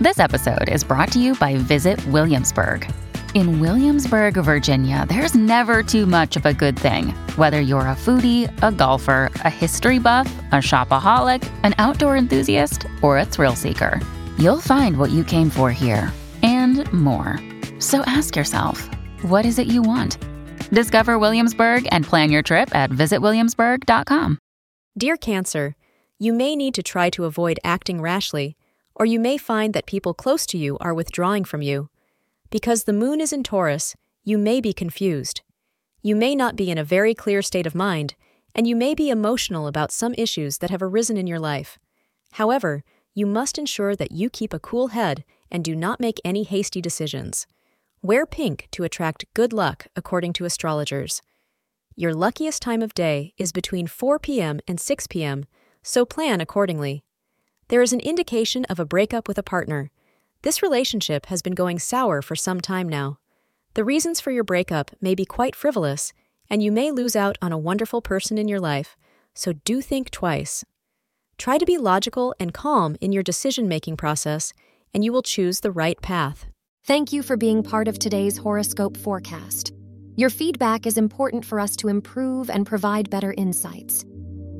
This episode is brought to you by Visit Williamsburg. In Williamsburg, Virginia, there's never too much of a good thing. Whether you're a foodie, a golfer, a history buff, a shopaholic, an outdoor enthusiast, or a thrill seeker, you'll find what you came for here and more. So ask yourself, what is it you want? Discover Williamsburg and plan your trip at visitwilliamsburg.com. Dear Cancer, you may need to try to avoid acting rashly, or you may find that people close to you are withdrawing from you. Because the moon is in Taurus, you may be confused. You may not be in a very clear state of mind, and you may be emotional about some issues that have arisen in your life. However, you must ensure that you keep a cool head and do not make any hasty decisions. Wear pink to attract good luck, according to astrologers. Your luckiest time of day is between 4 p.m. and 6 p.m., so plan accordingly. There is an indication of a breakup with a partner. This relationship has been going sour for some time now. The reasons for your breakup may be quite frivolous, and you may lose out on a wonderful person in your life, so do think twice. Try to be logical and calm in your decision making process, and you will choose the right path. Thank you for being part of today's horoscope forecast. Your feedback is important for us to improve and provide better insights.